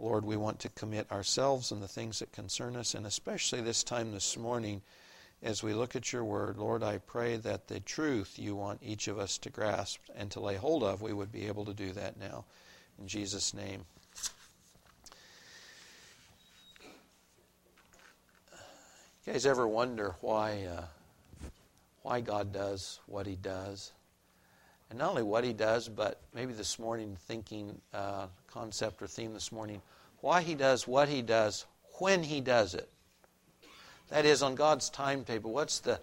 Lord, we want to commit ourselves and the things that concern us, and especially this time this morning as we look at your word. Lord, I pray that the truth you want each of us to grasp and to lay hold of, we would be able to do that now. In Jesus' name. You guys ever wonder why, uh, why God does what He does? And not only what He does, but maybe this morning thinking uh, concept or theme this morning, why He does what He does when He does it. That is, on God's timetable, what's the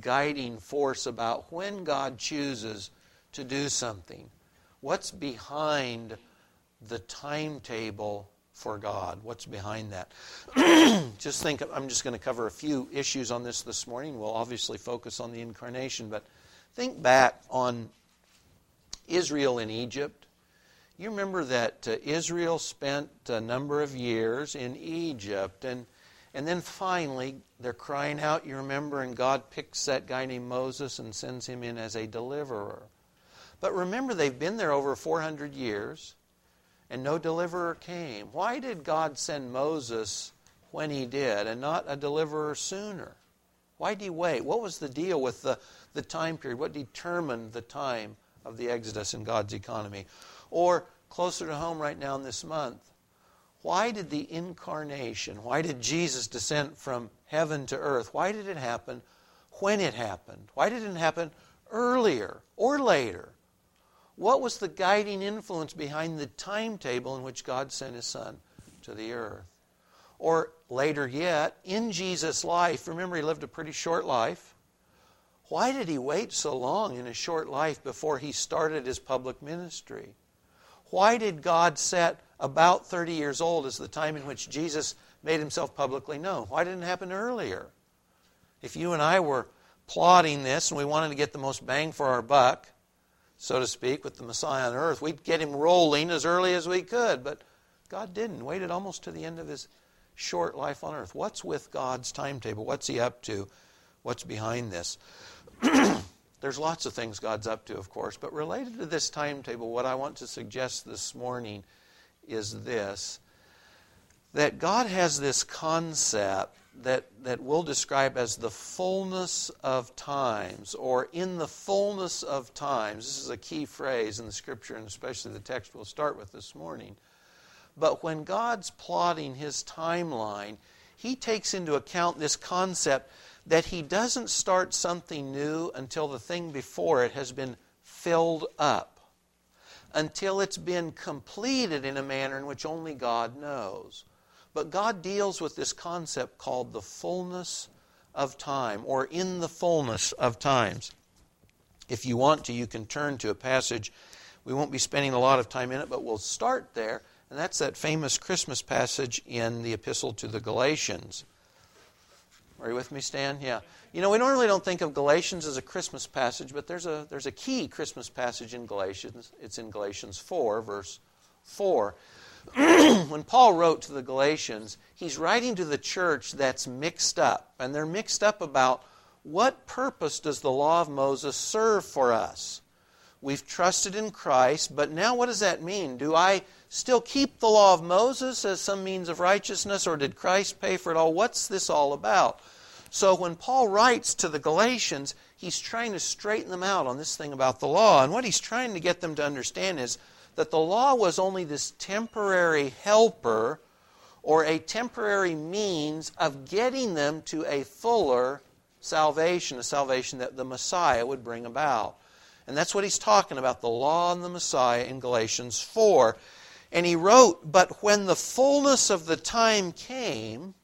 guiding force about when God chooses to do something? What's behind the timetable for God? What's behind that? just think, I'm just going to cover a few issues on this this morning. We'll obviously focus on the incarnation, but think back on Israel in Egypt. You remember that uh, Israel spent a number of years in Egypt, and and then finally, they're crying out, you remember, and God picks that guy named Moses and sends him in as a deliverer. But remember, they've been there over 400 years, and no deliverer came. Why did God send Moses when he did and not a deliverer sooner? Why did he wait? What was the deal with the, the time period? What determined the time of the Exodus in God's economy? Or closer to home right now in this month, why did the incarnation, why did Jesus descend from heaven to earth, why did it happen when it happened? Why didn't it happen earlier or later? What was the guiding influence behind the timetable in which God sent His Son to the earth? Or later yet, in Jesus' life, remember He lived a pretty short life. Why did He wait so long in His short life before He started His public ministry? Why did God set about 30 years old as the time in which Jesus made himself publicly known. Why didn't it happen earlier? If you and I were plotting this and we wanted to get the most bang for our buck, so to speak, with the Messiah on earth, we'd get him rolling as early as we could. But God didn't. Waited almost to the end of his short life on earth. What's with God's timetable? What's he up to? What's behind this? There's lots of things God's up to, of course, but related to this timetable, what I want to suggest this morning is this that God has this concept that, that we'll describe as the fullness of times, or in the fullness of times. This is a key phrase in the scripture, and especially the text we'll start with this morning. But when God's plotting his timeline, he takes into account this concept that he doesn't start something new until the thing before it has been filled up until it's been completed in a manner in which only God knows. But God deals with this concept called the fullness of time, or in the fullness of times. If you want to, you can turn to a passage. We won't be spending a lot of time in it, but we'll start there, and that's that famous Christmas passage in the Epistle to the Galatians. Are you with me, Stan? Yeah. You know, we normally don't think of Galatians as a Christmas passage, but there's a, there's a key Christmas passage in Galatians. It's in Galatians 4, verse 4. when Paul wrote to the Galatians, he's writing to the church that's mixed up. And they're mixed up about what purpose does the law of Moses serve for us? We've trusted in Christ, but now what does that mean? Do I still keep the law of Moses as some means of righteousness, or did Christ pay for it all? What's this all about? So when Paul writes to the Galatians, he's trying to straighten them out on this thing about the law. And what he's trying to get them to understand is that the law was only this temporary helper or a temporary means of getting them to a fuller salvation, a salvation that the Messiah would bring about. And that's what he's talking about the law and the Messiah in Galatians 4. And he wrote, But when the fullness of the time came,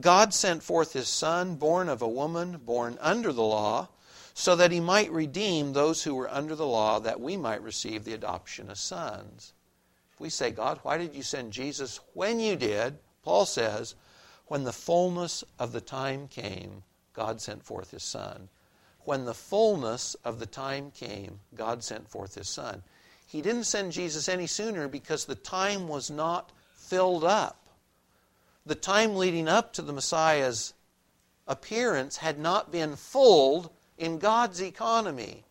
God sent forth his Son, born of a woman, born under the law, so that he might redeem those who were under the law, that we might receive the adoption of sons. If we say, God, why did you send Jesus when you did? Paul says, when the fullness of the time came, God sent forth his Son. When the fullness of the time came, God sent forth his Son. He didn't send Jesus any sooner because the time was not filled up the time leading up to the Messiah's appearance had not been fulled in God's economy.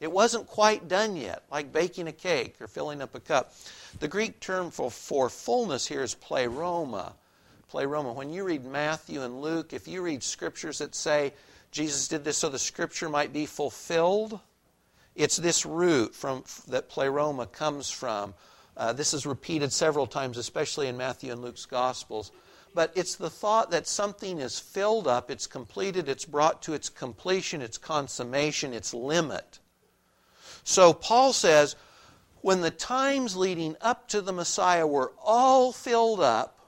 It wasn't quite done yet, like baking a cake or filling up a cup. The Greek term for, for fullness here is pleroma. Pleroma. When you read Matthew and Luke, if you read scriptures that say Jesus did this so the scripture might be fulfilled, it's this root from that pleroma comes from. Uh, this is repeated several times, especially in Matthew and Luke's Gospels. But it's the thought that something is filled up, it's completed, it's brought to its completion, its consummation, its limit. So Paul says, when the times leading up to the Messiah were all filled up,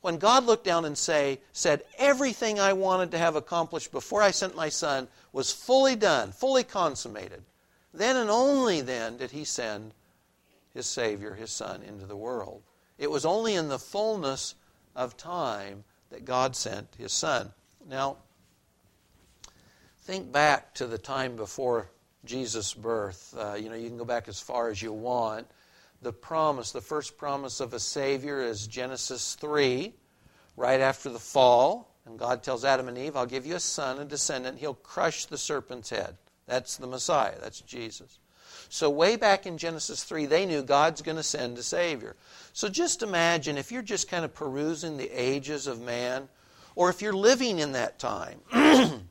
when God looked down and say, said, Everything I wanted to have accomplished before I sent my Son was fully done, fully consummated, then and only then did He send His Savior, His Son, into the world. It was only in the fullness of time that God sent His Son. Now, think back to the time before Jesus' birth. Uh, you know, you can go back as far as you want the promise, the first promise of a Savior is Genesis 3, right after the fall. And God tells Adam and Eve, I'll give you a son, a descendant. He'll crush the serpent's head. That's the Messiah. That's Jesus. So, way back in Genesis 3, they knew God's going to send a Savior. So, just imagine if you're just kind of perusing the ages of man, or if you're living in that time, and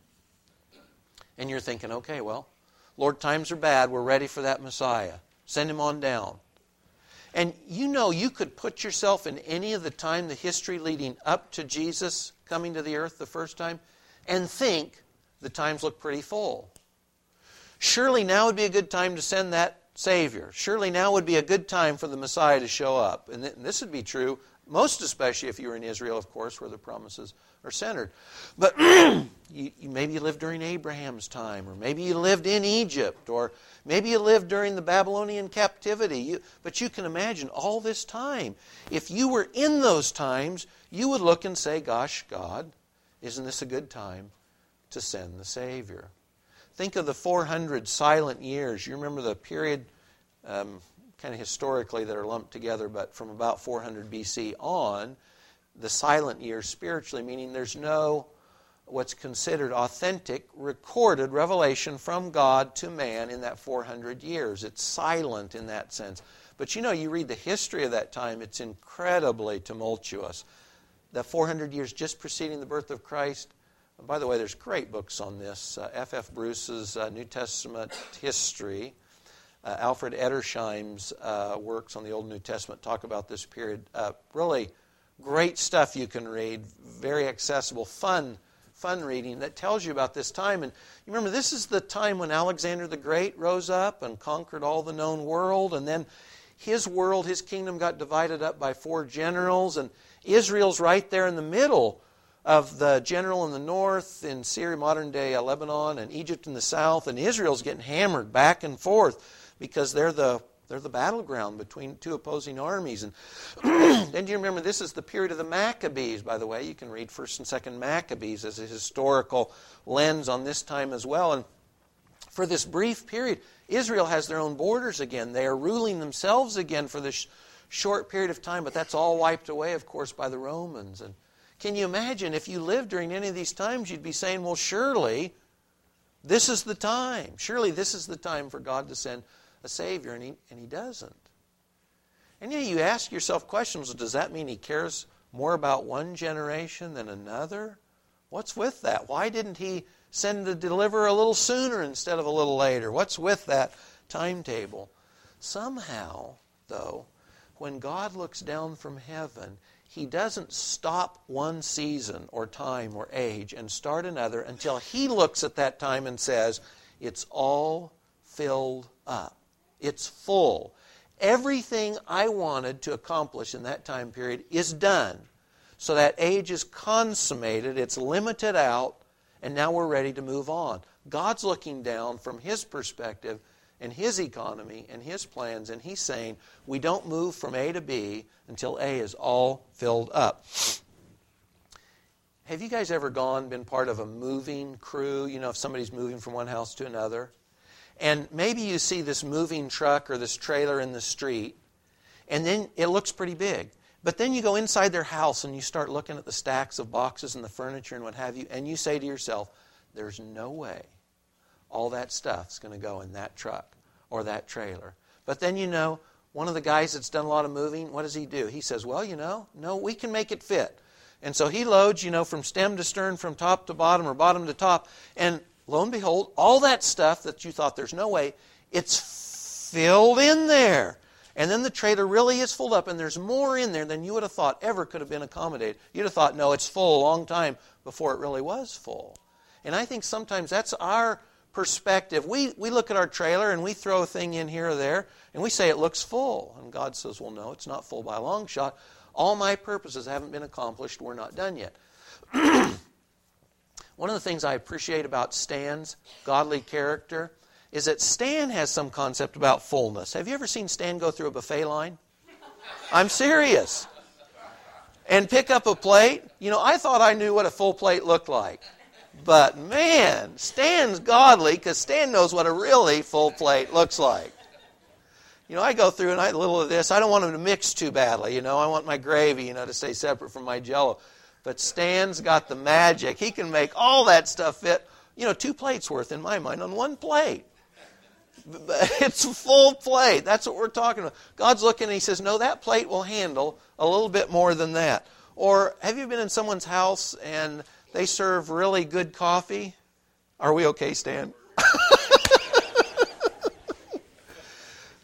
you're thinking, okay, well, Lord, times are bad. We're ready for that Messiah. Send him on down. And you know you could put yourself in any of the time, the history leading up to Jesus coming to the earth the first time, and think the times look pretty full. Surely now would be a good time to send that Savior. Surely now would be a good time for the Messiah to show up. And this would be true, most especially if you were in Israel, of course, where the promises are centered. But you, you, maybe you lived during Abraham's time, or maybe you lived in Egypt, or maybe you lived during the Babylonian captivity. You, but you can imagine all this time. If you were in those times, you would look and say, Gosh, God, isn't this a good time to send the Savior? Think of the 400 silent years. You remember the period, um, kind of historically, that are lumped together, but from about 400 BC on the silent years spiritually, meaning there's no what's considered authentic, recorded revelation from God to man in that 400 years. It's silent in that sense. But you know, you read the history of that time, it's incredibly tumultuous. The 400 years just preceding the birth of Christ. By the way, there's great books on this. F.F. Uh, F. Bruce's uh, New Testament History. Uh, Alfred Edersheim's uh, works on the Old and New Testament talk about this period. Uh, really Great stuff you can read, very accessible, fun, fun reading that tells you about this time. And you remember, this is the time when Alexander the Great rose up and conquered all the known world, and then his world, his kingdom got divided up by four generals, and Israel's right there in the middle of the general in the north, in Syria, modern day Lebanon, and Egypt in the south, and Israel's getting hammered back and forth because they're the they're the battleground between two opposing armies. And then you remember this is the period of the Maccabees, by the way. You can read 1st and 2nd Maccabees as a historical lens on this time as well. And for this brief period, Israel has their own borders again. They are ruling themselves again for this short period of time, but that's all wiped away, of course, by the Romans. And can you imagine if you lived during any of these times, you'd be saying, well, surely this is the time. Surely this is the time for God to send a Savior, and he, and he doesn't. And yet you ask yourself questions does that mean he cares more about one generation than another? What's with that? Why didn't he send the deliverer a little sooner instead of a little later? What's with that timetable? Somehow, though, when God looks down from heaven, he doesn't stop one season or time or age and start another until he looks at that time and says, It's all filled up. It's full. Everything I wanted to accomplish in that time period is done. So that age is consummated, it's limited out, and now we're ready to move on. God's looking down from His perspective and His economy and His plans, and He's saying, we don't move from A to B until A is all filled up. Have you guys ever gone, been part of a moving crew? You know, if somebody's moving from one house to another? And maybe you see this moving truck or this trailer in the street, and then it looks pretty big. But then you go inside their house and you start looking at the stacks of boxes and the furniture and what have you, and you say to yourself, there's no way all that stuff's going to go in that truck or that trailer. But then you know, one of the guys that's done a lot of moving, what does he do? He says, Well, you know, no, we can make it fit. And so he loads, you know, from stem to stern, from top to bottom or bottom to top. And lo and behold, all that stuff that you thought there's no way, it's filled in there. And then the trailer really is filled up, and there's more in there than you would have thought ever could have been accommodated. You'd have thought, no, it's full a long time before it really was full. And I think sometimes that's our perspective. We, we look at our trailer and we throw a thing in here or there and we say it looks full. And God says, well, no, it's not full by a long shot. All my purposes haven't been accomplished. We're not done yet. One of the things I appreciate about Stan's godly character is that Stan has some concept about fullness. Have you ever seen Stan go through a buffet line? I'm serious. And pick up a plate. You know, I thought I knew what a full plate looked like. But man, Stan's godly because Stan knows what a really full plate looks like. You know, I go through and I a little of this. I don't want them to mix too badly. You know, I want my gravy, you know, to stay separate from my Jello. But Stan's got the magic. He can make all that stuff fit. You know, two plates worth in my mind on one plate. It's a full plate. That's what we're talking about. God's looking and He says, No, that plate will handle a little bit more than that. Or have you been in someone's house and they serve really good coffee. Are we okay, Stan?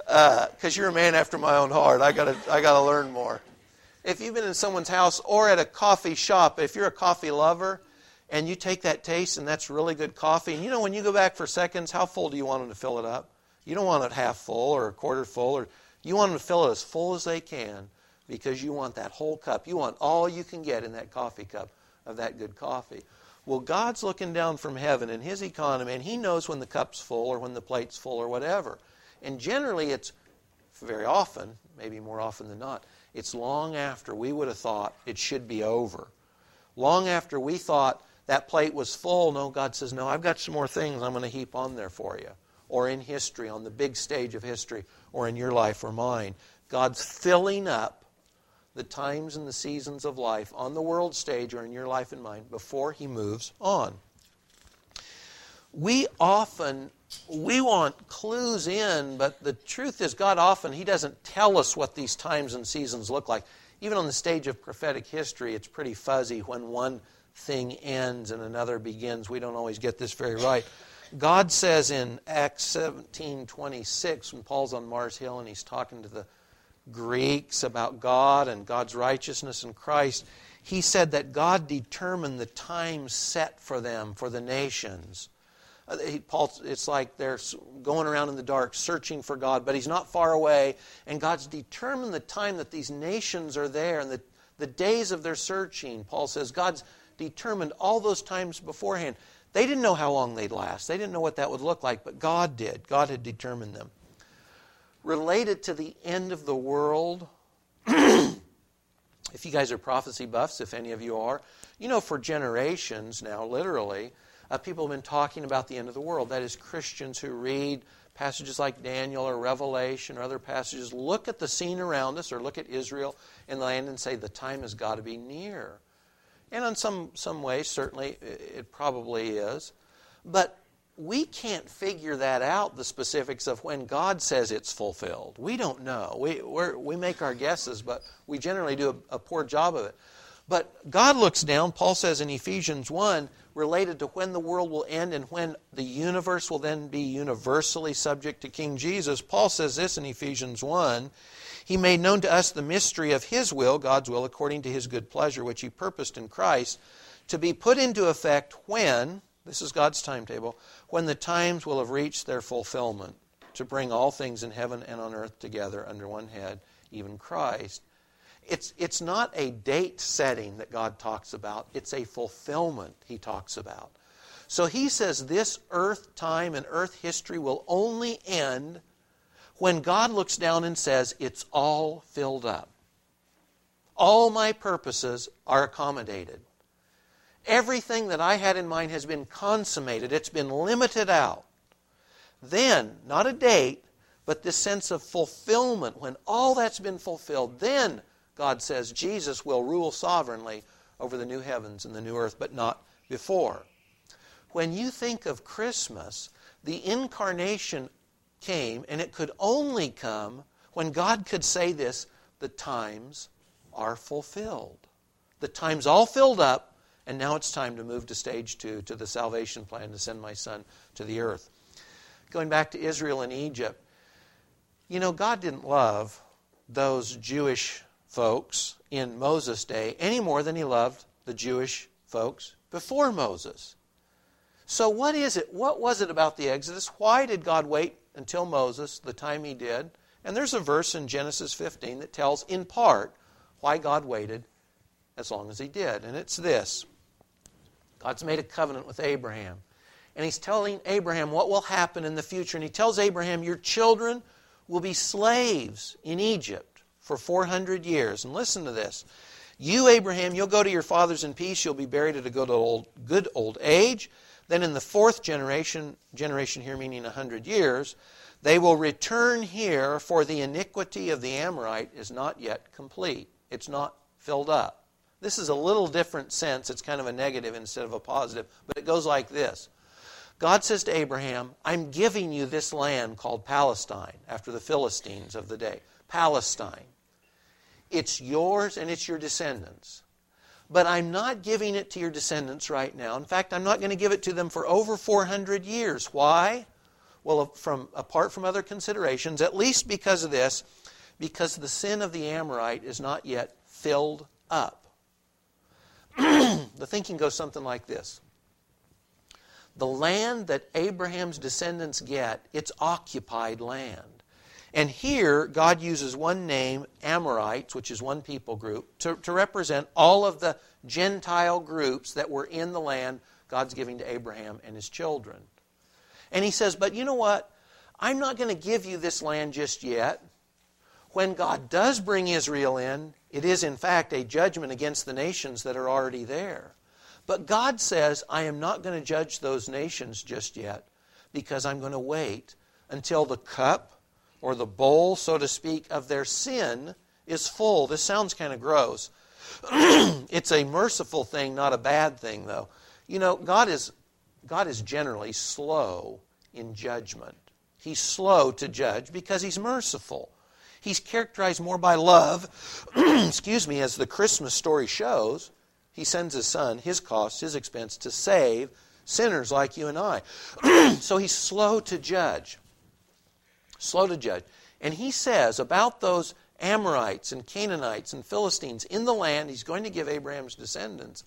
Because uh, you're a man after my own heart. I gotta, I gotta learn more. If you've been in someone's house or at a coffee shop, if you're a coffee lover, and you take that taste and that's really good coffee, and you know when you go back for seconds, how full do you want them to fill it up? You don't want it half full or a quarter full, or you want them to fill it as full as they can because you want that whole cup. You want all you can get in that coffee cup of that good coffee. Well, God's looking down from heaven in His economy, and He knows when the cup's full or when the plate's full or whatever. And generally, it's very often, maybe more often than not, it's long after we would have thought it should be over. Long after we thought that plate was full, no, God says, No, I've got some more things I'm going to heap on there for you. Or in history, on the big stage of history, or in your life or mine. God's filling up the times and the seasons of life on the world stage or in your life and mine before he moves on. We often we want clues in, but the truth is God often he doesn't tell us what these times and seasons look like. Even on the stage of prophetic history, it's pretty fuzzy when one thing ends and another begins. We don't always get this very right. God says in Acts 17:26 when Paul's on Mars Hill and he's talking to the Greeks about God and God's righteousness in Christ, he said that God determined the time set for them, for the nations. Uh, Paul, it's like they're going around in the dark searching for God, but He's not far away, and God's determined the time that these nations are there and the, the days of their searching. Paul says God's determined all those times beforehand. They didn't know how long they'd last, they didn't know what that would look like, but God did. God had determined them related to the end of the world. if you guys are prophecy buffs, if any of you are, you know for generations now, literally, uh, people have been talking about the end of the world. That is, Christians who read passages like Daniel or Revelation or other passages look at the scene around us or look at Israel and the land and say, the time has got to be near. And in some, some ways, certainly, it probably is. But we can't figure that out, the specifics of when God says it's fulfilled. We don't know. We, we make our guesses, but we generally do a, a poor job of it. But God looks down, Paul says in Ephesians 1, related to when the world will end and when the universe will then be universally subject to King Jesus. Paul says this in Ephesians 1 He made known to us the mystery of His will, God's will, according to His good pleasure, which He purposed in Christ, to be put into effect when, this is God's timetable, when the times will have reached their fulfillment to bring all things in heaven and on earth together under one head, even Christ. It's, it's not a date setting that God talks about, it's a fulfillment he talks about. So he says this earth time and earth history will only end when God looks down and says, It's all filled up. All my purposes are accommodated. Everything that I had in mind has been consummated, it's been limited out. Then, not a date, but this sense of fulfillment, when all that's been fulfilled, then God says Jesus will rule sovereignly over the new heavens and the new earth, but not before. When you think of Christmas, the incarnation came, and it could only come when God could say this, the times are fulfilled. The time's all filled up, and now it's time to move to stage two, to the salvation plan, to send my son to the earth. Going back to Israel and Egypt, you know, God didn't love those Jewish folks in Moses' day any more than he loved the Jewish folks before Moses. So, what is it? What was it about the Exodus? Why did God wait until Moses, the time he did? And there's a verse in Genesis 15 that tells, in part, why God waited as long as he did. And it's this God's made a covenant with Abraham. And he's telling Abraham what will happen in the future. And he tells Abraham, Your children will be slaves in Egypt for 400 years. And listen to this. You, Abraham, you'll go to your fathers in peace. You'll be buried at a good old, good old age. Then in the fourth generation, generation here meaning 100 years, they will return here, for the iniquity of the Amorite is not yet complete. It's not filled up. This is a little different sense. It's kind of a negative instead of a positive, but it goes like this God says to Abraham, I'm giving you this land called Palestine, after the Philistines of the day. Palestine. It's yours and it's your descendants. But I'm not giving it to your descendants right now. In fact, I'm not going to give it to them for over 400 years. Why? Well, from, apart from other considerations, at least because of this, because the sin of the Amorite is not yet filled up. the thinking goes something like this The land that Abraham's descendants get, it's occupied land. And here, God uses one name, Amorites, which is one people group, to, to represent all of the Gentile groups that were in the land God's giving to Abraham and his children. And he says, But you know what? I'm not going to give you this land just yet. When God does bring Israel in, it is in fact a judgment against the nations that are already there. But God says, I am not going to judge those nations just yet because I'm going to wait until the cup or the bowl, so to speak, of their sin is full. This sounds kind of gross. it's a merciful thing, not a bad thing, though. You know, God is God is generally slow in judgment. He's slow to judge because he's merciful. He's characterized more by love, excuse me, as the Christmas story shows. He sends his son, his cost, his expense, to save sinners like you and I. so he's slow to judge. Slow to judge. And he says about those Amorites and Canaanites and Philistines in the land he's going to give Abraham's descendants,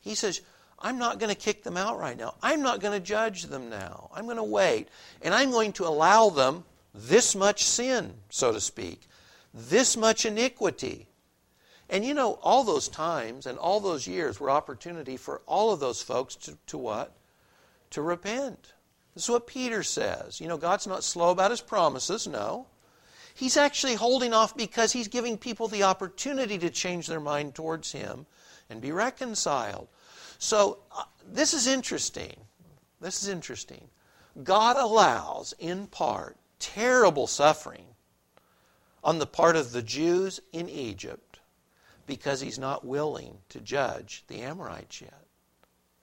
he says, I'm not going to kick them out right now. I'm not going to judge them now. I'm going to wait. And I'm going to allow them this much sin, so to speak, this much iniquity. And you know, all those times and all those years were opportunity for all of those folks to, to what? To repent. This is what Peter says. You know, God's not slow about his promises, no. He's actually holding off because he's giving people the opportunity to change their mind towards him and be reconciled. So, uh, this is interesting. This is interesting. God allows, in part, terrible suffering on the part of the Jews in Egypt because he's not willing to judge the Amorites yet.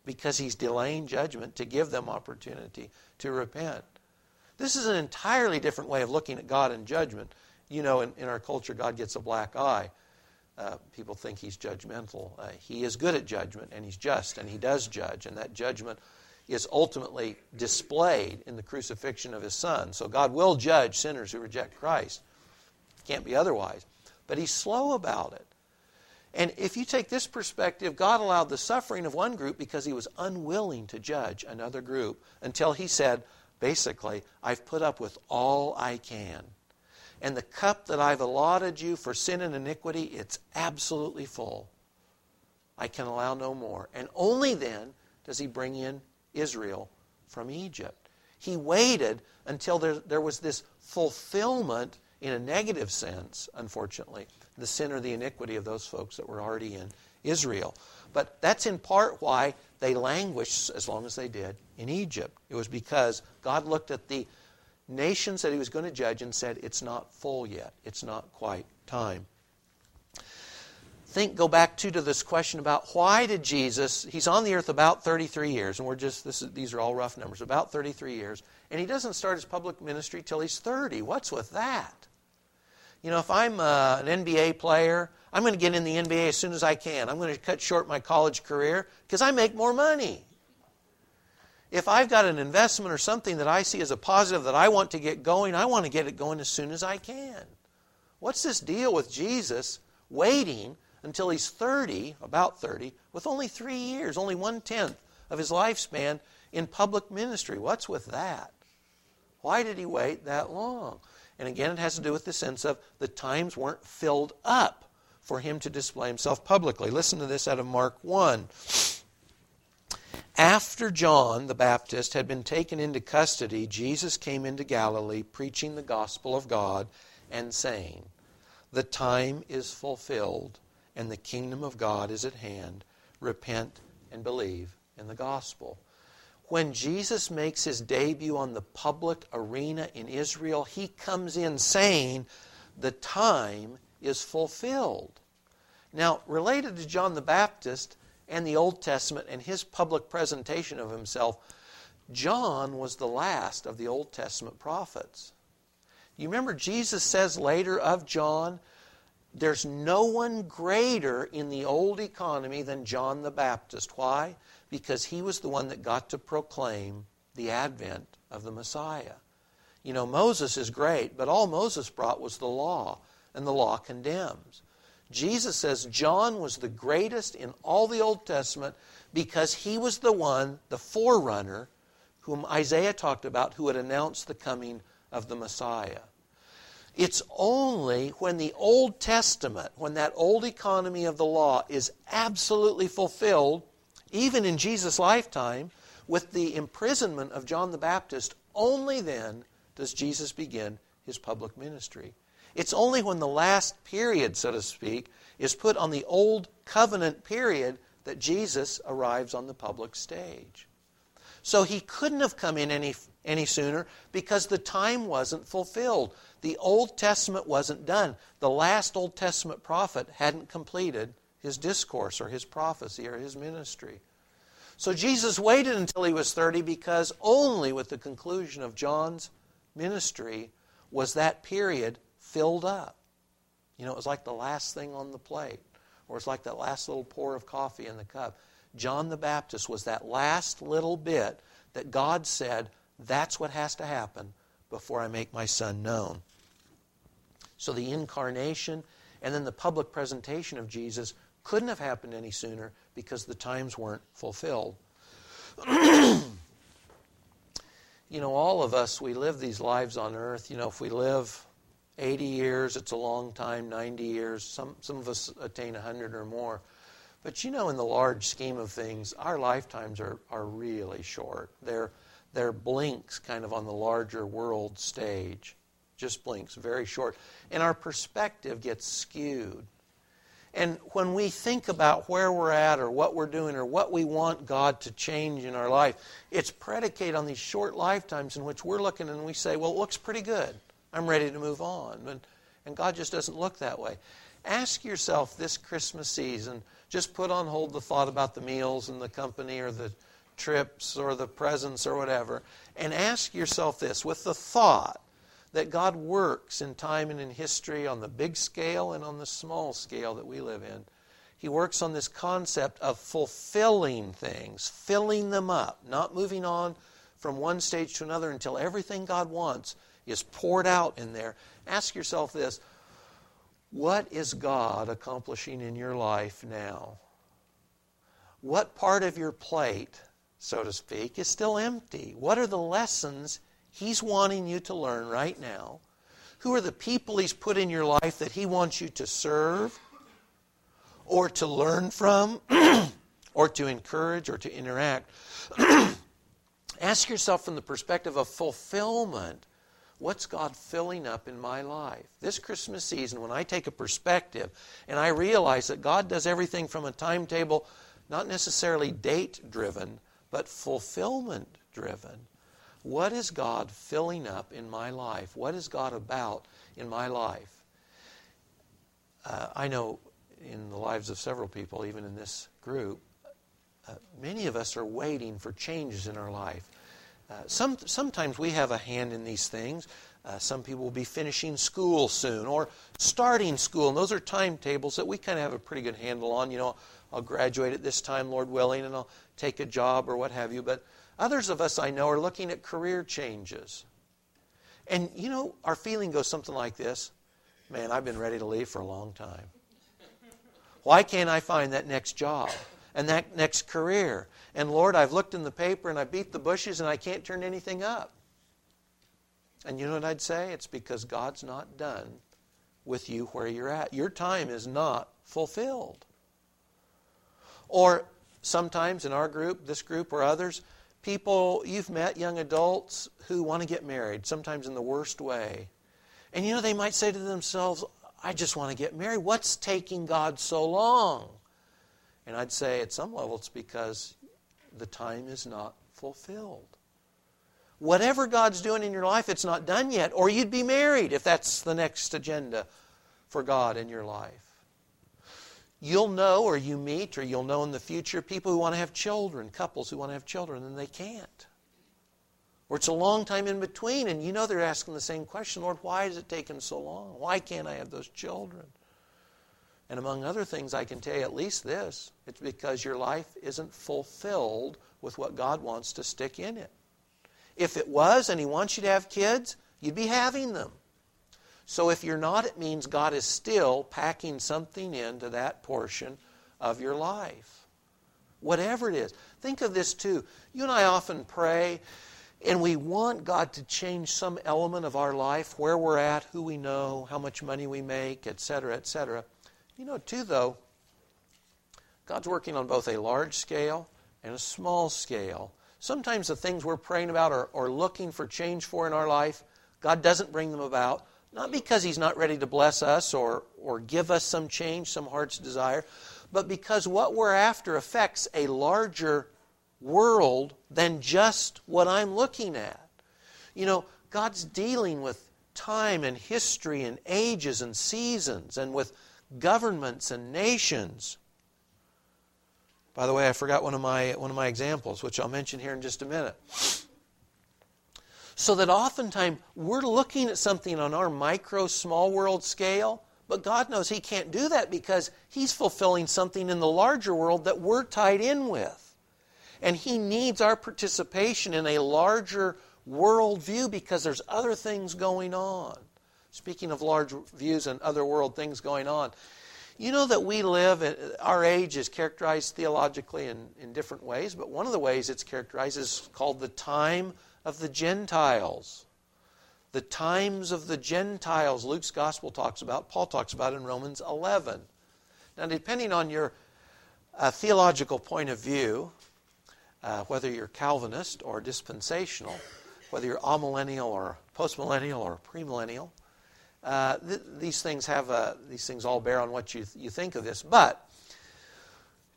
Because he's delaying judgment to give them opportunity to repent. This is an entirely different way of looking at God and judgment. You know, in, in our culture, God gets a black eye uh, people think he's judgmental. Uh, he is good at judgment, and he's just, and he does judge, and that judgment is ultimately displayed in the crucifixion of his son. So God will judge sinners who reject Christ. Can't be otherwise. But he's slow about it. And if you take this perspective, God allowed the suffering of one group because he was unwilling to judge another group until he said, basically, I've put up with all I can and the cup that I've allotted you for sin and iniquity, it's absolutely full. I can allow no more. And only then does he bring in Israel from Egypt. He waited until there, there was this fulfillment, in a negative sense, unfortunately, the sin or the iniquity of those folks that were already in Israel. But that's in part why they languished as long as they did in Egypt. It was because God looked at the nations that he was going to judge and said, It's not full yet. It's not quite time. Think, go back to, to this question about why did Jesus, he's on the earth about 33 years, and we're just, this is, these are all rough numbers, about 33 years, and he doesn't start his public ministry till he's 30. What's with that? You know, if I'm uh, an NBA player, I'm going to get in the NBA as soon as I can. I'm going to cut short my college career because I make more money. If I've got an investment or something that I see as a positive that I want to get going, I want to get it going as soon as I can. What's this deal with Jesus waiting until he's 30, about 30, with only three years, only one tenth of his lifespan in public ministry? What's with that? Why did he wait that long? And again, it has to do with the sense of the times weren't filled up for him to display himself publicly. Listen to this out of Mark 1. After John the Baptist had been taken into custody, Jesus came into Galilee preaching the gospel of God and saying, The time is fulfilled and the kingdom of God is at hand. Repent and believe in the gospel. When Jesus makes his debut on the public arena in Israel, he comes in saying, The time is fulfilled. Now, related to John the Baptist, and the Old Testament and his public presentation of himself, John was the last of the Old Testament prophets. You remember Jesus says later of John, there's no one greater in the old economy than John the Baptist. Why? Because he was the one that got to proclaim the advent of the Messiah. You know, Moses is great, but all Moses brought was the law, and the law condemns. Jesus says John was the greatest in all the Old Testament because he was the one, the forerunner, whom Isaiah talked about, who had announced the coming of the Messiah. It's only when the Old Testament, when that old economy of the law is absolutely fulfilled, even in Jesus' lifetime, with the imprisonment of John the Baptist, only then does Jesus begin his public ministry. It's only when the last period, so to speak, is put on the old covenant period that Jesus arrives on the public stage. So he couldn't have come in any, any sooner because the time wasn't fulfilled. The Old Testament wasn't done. The last Old Testament prophet hadn't completed his discourse or his prophecy or his ministry. So Jesus waited until he was 30 because only with the conclusion of John's ministry was that period filled up. You know, it was like the last thing on the plate, or it's like that last little pour of coffee in the cup. John the Baptist was that last little bit that God said, that's what has to happen before I make my son known. So the incarnation and then the public presentation of Jesus couldn't have happened any sooner because the times weren't fulfilled. you know, all of us, we live these lives on earth. You know, if we live 80 years, it's a long time, 90 years. Some, some of us attain 100 or more. But you know, in the large scheme of things, our lifetimes are, are really short. They're, they're blinks kind of on the larger world stage. Just blinks, very short. And our perspective gets skewed. And when we think about where we're at or what we're doing or what we want God to change in our life, it's predicated on these short lifetimes in which we're looking and we say, well, it looks pretty good. I'm ready to move on. And, and God just doesn't look that way. Ask yourself this Christmas season, just put on hold the thought about the meals and the company or the trips or the presents or whatever, and ask yourself this with the thought that God works in time and in history on the big scale and on the small scale that we live in. He works on this concept of fulfilling things, filling them up, not moving on from one stage to another until everything God wants is poured out in there. Ask yourself this what is God accomplishing in your life now? What part of your plate, so to speak, is still empty? What are the lessons He's wanting you to learn right now? Who are the people He's put in your life that He wants you to serve or to learn from or to encourage or to interact? Ask yourself from the perspective of fulfillment What's God filling up in my life? This Christmas season, when I take a perspective and I realize that God does everything from a timetable, not necessarily date driven, but fulfillment driven. What is God filling up in my life? What is God about in my life? Uh, I know in the lives of several people, even in this group, uh, many of us are waiting for changes in our life. Uh, some, sometimes we have a hand in these things. Uh, some people will be finishing school soon or starting school. And those are timetables that we kind of have a pretty good handle on. You know, I'll graduate at this time, Lord willing, and I'll take a job or what have you. But others of us I know are looking at career changes. And, you know, our feeling goes something like this Man, I've been ready to leave for a long time. Why can't I find that next job and that next career? And Lord, I've looked in the paper and I beat the bushes and I can't turn anything up. And you know what I'd say? It's because God's not done with you where you're at. Your time is not fulfilled. Or sometimes in our group, this group or others, people you've met, young adults who want to get married, sometimes in the worst way. And you know, they might say to themselves, I just want to get married. What's taking God so long? And I'd say at some level it's because the time is not fulfilled. Whatever God's doing in your life, it's not done yet, or you'd be married if that's the next agenda for God in your life. You'll know, or you meet, or you'll know in the future people who want to have children, couples who want to have children, and they can't. Or it's a long time in between, and you know they're asking the same question Lord, why has it taken so long? Why can't I have those children? And among other things, I can tell you at least this it's because your life isn't fulfilled with what God wants to stick in it. If it was and He wants you to have kids, you'd be having them. So if you're not, it means God is still packing something into that portion of your life. Whatever it is. Think of this too. You and I often pray and we want God to change some element of our life, where we're at, who we know, how much money we make, etc., etc. You know, too, though, God's working on both a large scale and a small scale. Sometimes the things we're praying about or, or looking for change for in our life, God doesn't bring them about, not because He's not ready to bless us or, or give us some change, some heart's desire, but because what we're after affects a larger world than just what I'm looking at. You know, God's dealing with time and history and ages and seasons and with governments and nations. By the way, I forgot one of my one of my examples, which I'll mention here in just a minute. So that oftentimes we're looking at something on our micro small world scale, but God knows He can't do that because He's fulfilling something in the larger world that we're tied in with. And he needs our participation in a larger worldview because there's other things going on. Speaking of large views and other world things going on, you know that we live, our age is characterized theologically in, in different ways, but one of the ways it's characterized is called the time of the Gentiles. The times of the Gentiles, Luke's gospel talks about, Paul talks about in Romans 11. Now, depending on your uh, theological point of view, uh, whether you're Calvinist or dispensational, whether you're amillennial or postmillennial or premillennial. Uh, th- these things have these things all bear on what you, th- you think of this. But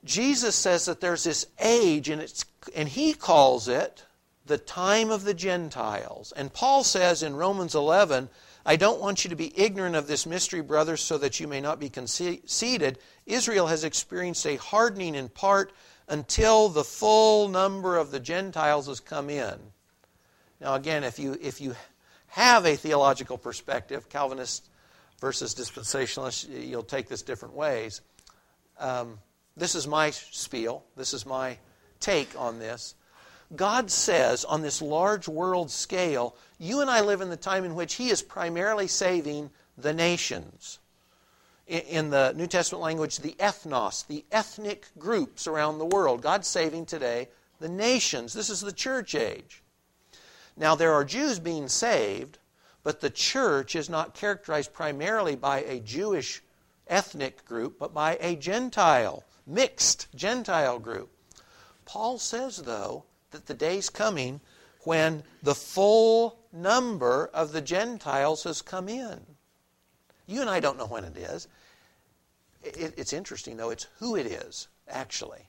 Jesus says that there's this age, and, it's, and he calls it the time of the Gentiles. And Paul says in Romans 11, I don't want you to be ignorant of this mystery, brothers, so that you may not be conceited. Israel has experienced a hardening in part until the full number of the Gentiles has come in. Now, again, if you, if you have a theological perspective, Calvinist versus dispensationalist, you'll take this different ways. Um, this is my spiel, this is my take on this. God says, on this large world scale, you and I live in the time in which He is primarily saving the nations in the New Testament language, the ethnos, the ethnic groups around the world. God's saving today the nations. This is the church age. Now, there are Jews being saved, but the church is not characterized primarily by a Jewish ethnic group, but by a Gentile, mixed Gentile group. Paul says, though, that the day's coming when the full number of the Gentiles has come in. You and I don't know when it is. It, it's interesting, though, it's who it is, actually.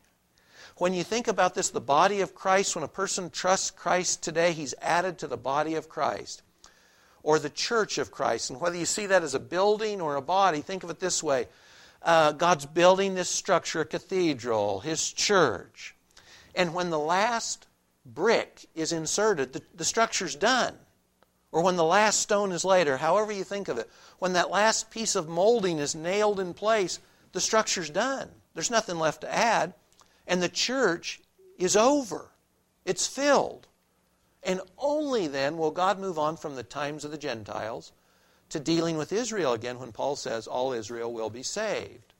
When you think about this, the body of Christ, when a person trusts Christ today, he's added to the body of Christ or the church of Christ. And whether you see that as a building or a body, think of it this way uh, God's building this structure, a cathedral, his church. And when the last brick is inserted, the, the structure's done. or when the last stone is laid, or however you think of it, when that last piece of molding is nailed in place, the structure's done. There's nothing left to add. And the church is over, it's filled. And only then will God move on from the times of the Gentiles to dealing with Israel again when Paul says all Israel will be saved.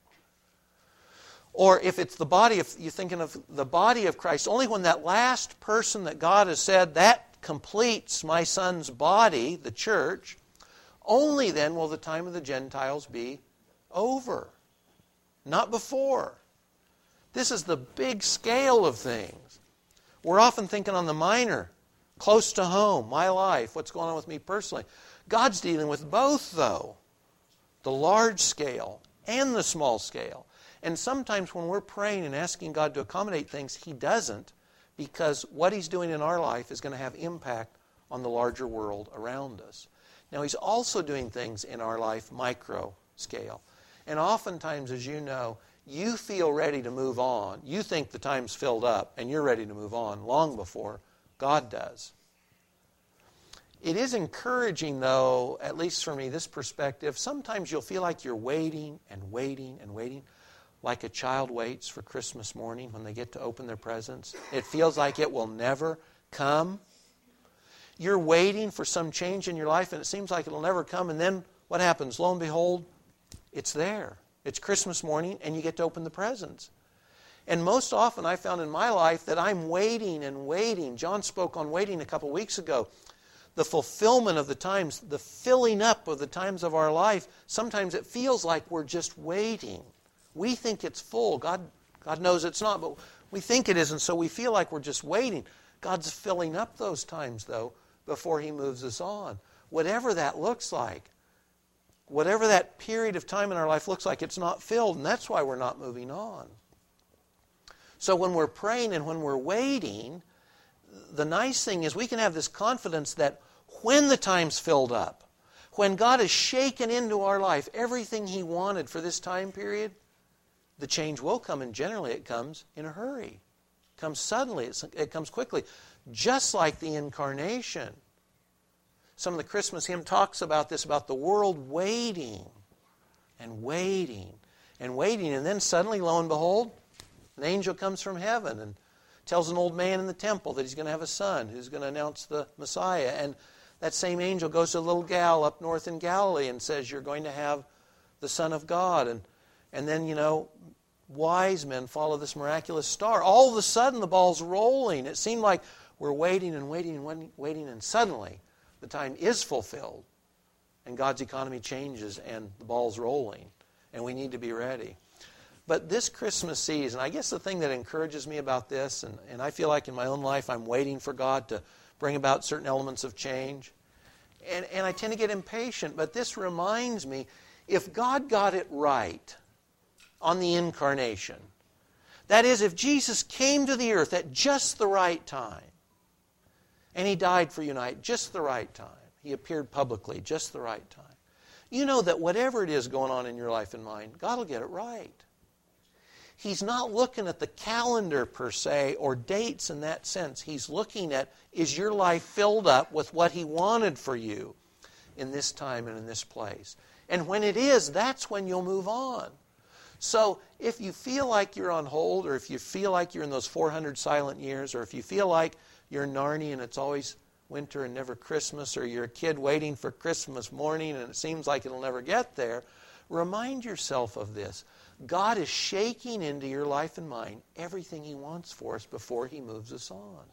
Or if it's the body of, you're thinking of the body of Christ, only when that last person that God has said, that completes my son's body, the church, only then will the time of the Gentiles be over. Not before. This is the big scale of things. We're often thinking on the minor, close to home, my life, what's going on with me personally. God's dealing with both, though the large scale and the small scale. And sometimes when we're praying and asking God to accommodate things, He doesn't because what He's doing in our life is going to have impact on the larger world around us. Now, He's also doing things in our life micro scale. And oftentimes, as you know, you feel ready to move on. You think the time's filled up and you're ready to move on long before God does. It is encouraging, though, at least for me, this perspective. Sometimes you'll feel like you're waiting and waiting and waiting, like a child waits for Christmas morning when they get to open their presents. It feels like it will never come. You're waiting for some change in your life, and it seems like it'll never come. And then what happens? Lo and behold, it's there. It's Christmas morning, and you get to open the presents. And most often, I found in my life that I'm waiting and waiting. John spoke on waiting a couple weeks ago the fulfillment of the times, the filling up of the times of our life, sometimes it feels like we're just waiting. We think it's full. God, God knows it's not, but we think it is, and so we feel like we're just waiting. God's filling up those times, though, before He moves us on. Whatever that looks like, whatever that period of time in our life looks like, it's not filled, and that's why we're not moving on. So when we're praying and when we're waiting, the nice thing is we can have this confidence that when the time's filled up, when God has shaken into our life everything He wanted for this time period, the change will come, and generally it comes in a hurry. It comes suddenly, it comes quickly, just like the incarnation. Some of the Christmas hymn talks about this, about the world waiting and waiting and waiting, and then suddenly, lo and behold, an angel comes from heaven and tells an old man in the temple that he's going to have a son who's going to announce the Messiah. And that same angel goes to a little gal up north in Galilee and says, You're going to have the Son of God. And, and then, you know, wise men follow this miraculous star. All of a sudden, the ball's rolling. It seemed like we're waiting and waiting and waiting, and suddenly the time is fulfilled. And God's economy changes, and the ball's rolling. And we need to be ready. But this Christmas season, I guess the thing that encourages me about this, and, and I feel like in my own life I'm waiting for God to bring about certain elements of change. And, and I tend to get impatient, but this reminds me if God got it right on the incarnation, that is, if Jesus came to the earth at just the right time, and he died for you and I just the right time, he appeared publicly just the right time, you know that whatever it is going on in your life and mine, God will get it right. He's not looking at the calendar per se or dates in that sense. He's looking at is your life filled up with what He wanted for you in this time and in this place? And when it is, that's when you'll move on. So if you feel like you're on hold, or if you feel like you're in those 400 silent years, or if you feel like you're Narnia and it's always winter and never Christmas, or you're a kid waiting for Christmas morning and it seems like it'll never get there, remind yourself of this. God is shaking into your life and mine everything He wants for us before He moves us on.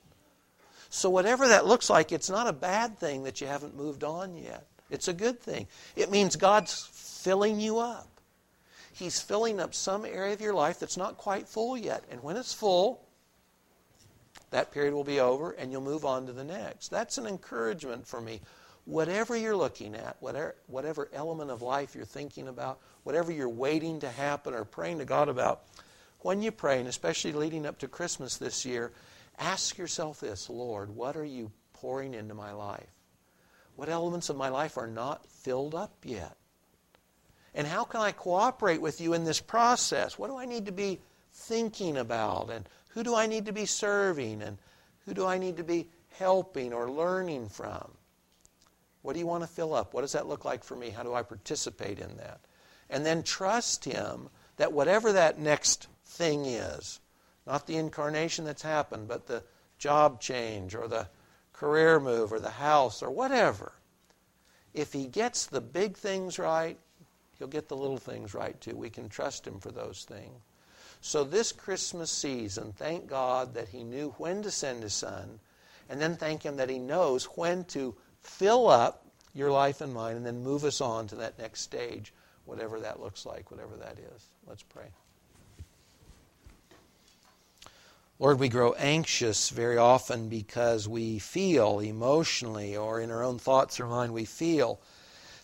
So, whatever that looks like, it's not a bad thing that you haven't moved on yet. It's a good thing. It means God's filling you up. He's filling up some area of your life that's not quite full yet. And when it's full, that period will be over and you'll move on to the next. That's an encouragement for me whatever you're looking at, whatever, whatever element of life you're thinking about, whatever you're waiting to happen or praying to God about, when you pray, and especially leading up to Christmas this year, ask yourself this Lord, what are you pouring into my life? What elements of my life are not filled up yet? And how can I cooperate with you in this process? What do I need to be thinking about? And who do I need to be serving? And who do I need to be helping or learning from? What do you want to fill up? What does that look like for me? How do I participate in that? And then trust Him that whatever that next thing is, not the incarnation that's happened, but the job change or the career move or the house or whatever, if He gets the big things right, He'll get the little things right too. We can trust Him for those things. So, this Christmas season, thank God that He knew when to send His Son, and then thank Him that He knows when to fill up your life and mine and then move us on to that next stage, whatever that looks like, whatever that is. Let's pray. Lord, we grow anxious very often because we feel emotionally or in our own thoughts or mind, we feel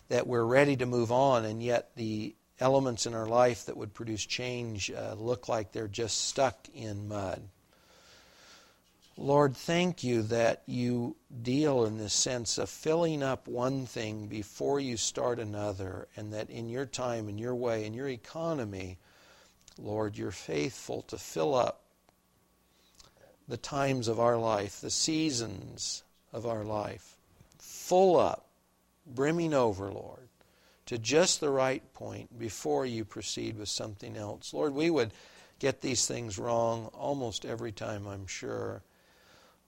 that we're ready to move on, and yet the elements in our life that would produce change uh, look like they're just stuck in mud. Lord, thank you that you deal in this sense of filling up one thing before you start another, and that in your time, in your way, in your economy, Lord, you're faithful to fill up the times of our life, the seasons of our life, full up, brimming over, Lord, to just the right point before you proceed with something else. Lord, we would get these things wrong almost every time, I'm sure.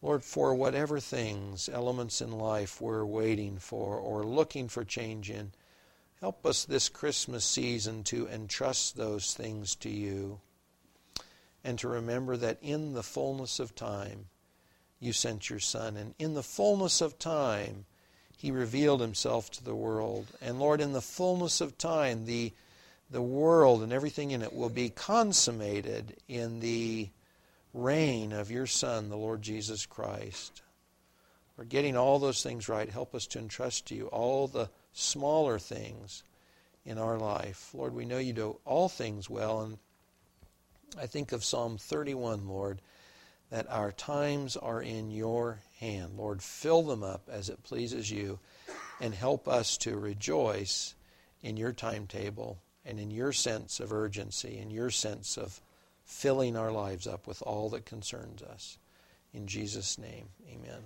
Lord, for whatever things, elements in life we're waiting for or looking for change in, help us this Christmas season to entrust those things to you and to remember that in the fullness of time you sent your Son. And in the fullness of time, he revealed himself to the world. And Lord, in the fullness of time, the, the world and everything in it will be consummated in the reign of your Son, the Lord Jesus Christ. We're getting all those things right. Help us to entrust to you all the smaller things in our life. Lord, we know you do all things well. And I think of Psalm 31, Lord, that our times are in your hand. Lord, fill them up as it pleases you and help us to rejoice in your timetable and in your sense of urgency, in your sense of filling our lives up with all that concerns us. In Jesus' name, amen.